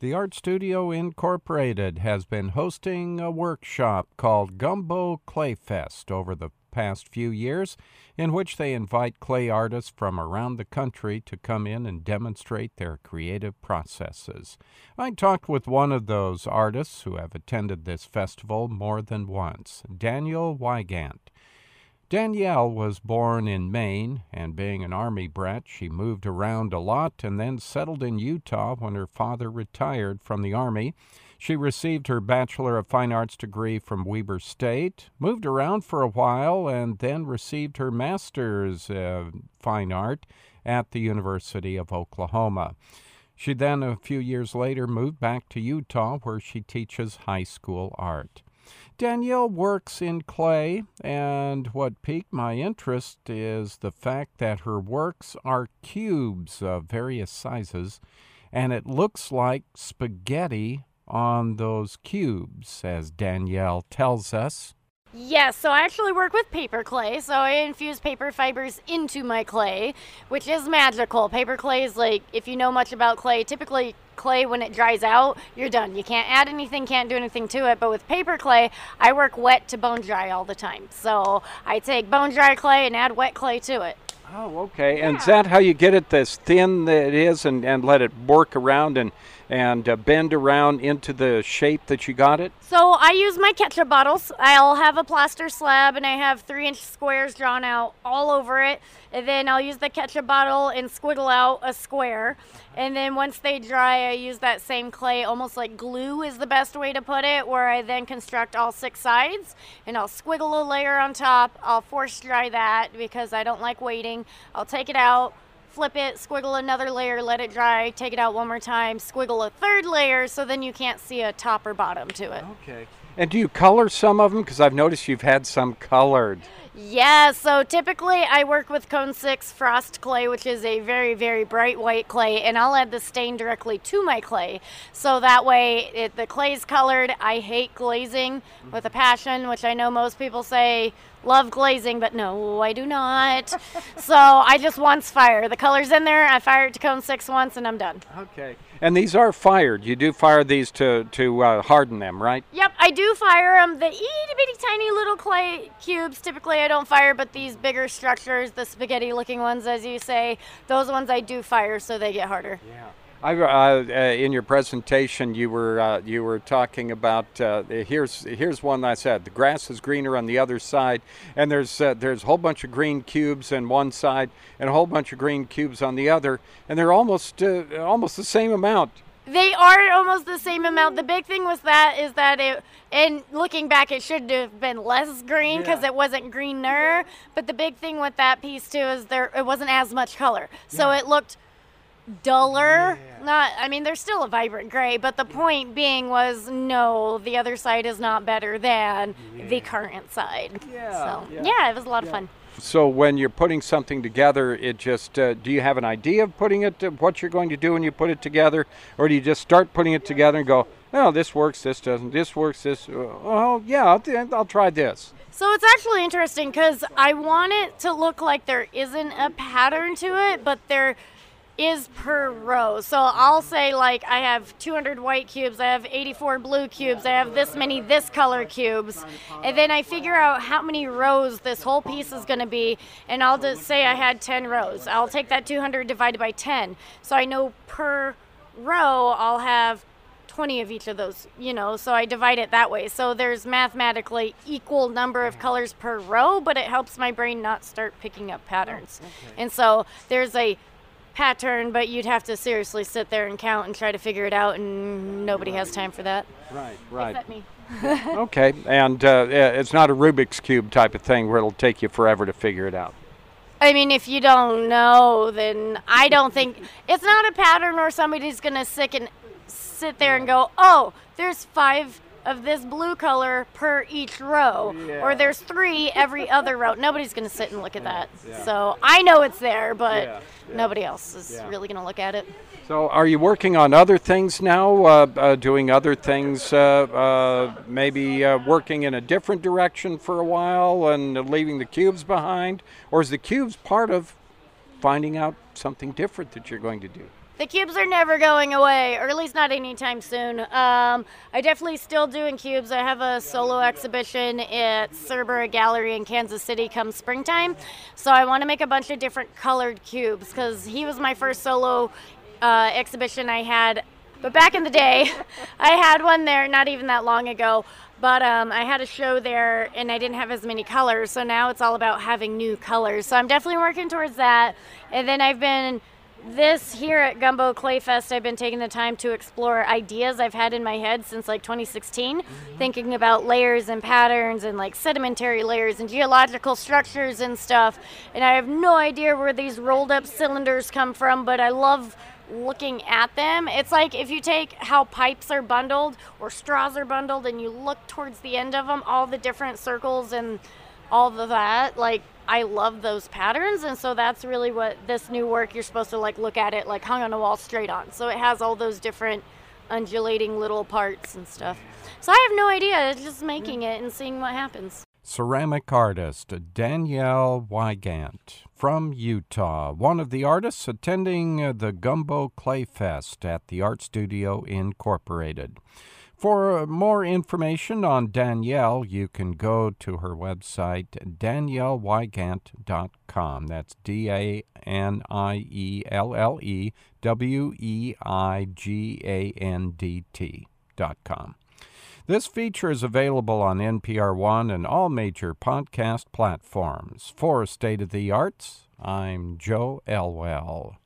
The Art Studio Incorporated has been hosting a workshop called Gumbo Clay Fest over the past few years, in which they invite clay artists from around the country to come in and demonstrate their creative processes. I talked with one of those artists who have attended this festival more than once, Danielle Weigandt. Danielle was born in Maine, and being an Army brat, she moved around a lot and then settled in Utah when her father retired from the Army. She received her Bachelor of Fine Arts degree from Weber State, moved around for a while, and then received her Master's of Fine Art at the University of Oklahoma. She then, a few years later, moved back to Utah where she teaches high school art. Danielle works in clay, and what piqued my interest is the fact that her works are cubes of various sizes, and it looks like spaghetti on those cubes, as Danielle tells us. Yes, so I actually work with paper clay. So I infuse paper fibers into my clay, which is magical. Paper clay is like, if you know much about clay, typically clay, when it dries out, you're done. You can't add anything, can't do anything to it. But with paper clay, I work wet to bone dry all the time. So I take bone dry clay and add wet clay to it. Oh, okay. Yeah. And is that how you get it this thin that it is and, and let it work around and and uh, bend around into the shape that you got it? So I use my ketchup bottles. I'll have a plaster slab and I have three inch squares drawn out all over it. And then I'll use the ketchup bottle and squiggle out a square. And then once they dry, I use that same clay, almost like glue is the best way to put it, where I then construct all six sides and I'll squiggle a layer on top. I'll force dry that because I don't like waiting. I'll take it out flip it, squiggle another layer, let it dry, take it out one more time, squiggle a third layer so then you can't see a top or bottom to it. Okay. And do you color some of them? Because I've noticed you've had some colored. Yeah, so typically I work with Cone 6 Frost Clay, which is a very, very bright white clay, and I'll add the stain directly to my clay. So that way it, the clay's colored. I hate glazing with a passion, which I know most people say love glazing, but no, I do not. so I just once fire. The color's in there, I fire it to Cone 6 once, and I'm done. Okay. And these are fired. You do fire these to, to uh, harden them, right? Yep, I do fire them. The itty bitty tiny little clay cubes, typically I don't fire, but these bigger structures, the spaghetti looking ones, as you say, those ones I do fire so they get harder. Yeah. I, uh, uh, in your presentation, you were uh, you were talking about uh, here's here's one I said the grass is greener on the other side, and there's uh, there's a whole bunch of green cubes on one side and a whole bunch of green cubes on the other, and they're almost uh, almost the same amount. They are almost the same amount. The big thing was that is that it, and looking back, it should have been less green because yeah. it wasn't greener. But the big thing with that piece too is there it wasn't as much color, so yeah. it looked duller. Yeah. Not, I mean, there's still a vibrant gray, but the point being was no, the other side is not better than yeah. the current side. Yeah. So, yeah. yeah. it was a lot of fun. So when you're putting something together, it just uh, do you have an idea of putting it, to, what you're going to do when you put it together, or do you just start putting it together and go, oh, this works, this doesn't, this works, this, oh, yeah, I'll, I'll try this. So it's actually interesting because I want it to look like there isn't a pattern to it, but there is per row. So I'll say like I have 200 white cubes, I have 84 blue cubes, I have this many this color cubes, and then I figure out how many rows this whole piece is going to be, and I'll just say I had 10 rows. I'll take that 200 divided by 10, so I know per row I'll have 20 of each of those, you know, so I divide it that way. So there's mathematically equal number of colors per row, but it helps my brain not start picking up patterns. Oh, and so there's a pattern, but you'd have to seriously sit there and count and try to figure it out, and nobody has time for that. Right, right. Except me. okay, and uh, it's not a Rubik's Cube type of thing where it'll take you forever to figure it out. I mean, if you don't know, then I don't think it's not a pattern where somebody's going to sit and sit there and go, oh, there's five of this blue color per each row, yeah. or there's three every other row. Nobody's going to sit and look at that. Yeah. So I know it's there, but yeah. nobody else is really going to look at it. So, are you working on other things now? Uh, uh, doing other things? Uh, uh maybe uh, working in a different direction for a while and leaving the cubes behind, or is the cubes part of finding out something different that you're going to do? The cubes are never going away, or at least not anytime soon. Um, I definitely still doing cubes. I have a solo exhibition at Cerbera Gallery in Kansas City come springtime. So I want to make a bunch of different colored cubes because he was my first solo uh, exhibition I had. But back in the day, I had one there not even that long ago. But um, I had a show there and I didn't have as many colors. So now it's all about having new colors. So I'm definitely working towards that. And then I've been this here at Gumbo Clay Fest, I've been taking the time to explore ideas I've had in my head since like 2016, mm-hmm. thinking about layers and patterns and like sedimentary layers and geological structures and stuff. And I have no idea where these rolled up cylinders come from, but I love looking at them. It's like if you take how pipes are bundled or straws are bundled and you look towards the end of them, all the different circles and all of that, like I love those patterns, and so that's really what this new work you're supposed to like look at it like hung on a wall straight on. So it has all those different undulating little parts and stuff. So I have no idea. It's just making it and seeing what happens. Ceramic artist Danielle Weigandt from Utah, one of the artists attending uh, the Gumbo Clay Fest at the Art Studio Incorporated. For more information on Danielle, you can go to her website, danielleweigandt.com. That's D A N I E L L E W E I G A N D T.com. This feature is available on NPR One and all major podcast platforms. For State of the Arts, I'm Joe Elwell.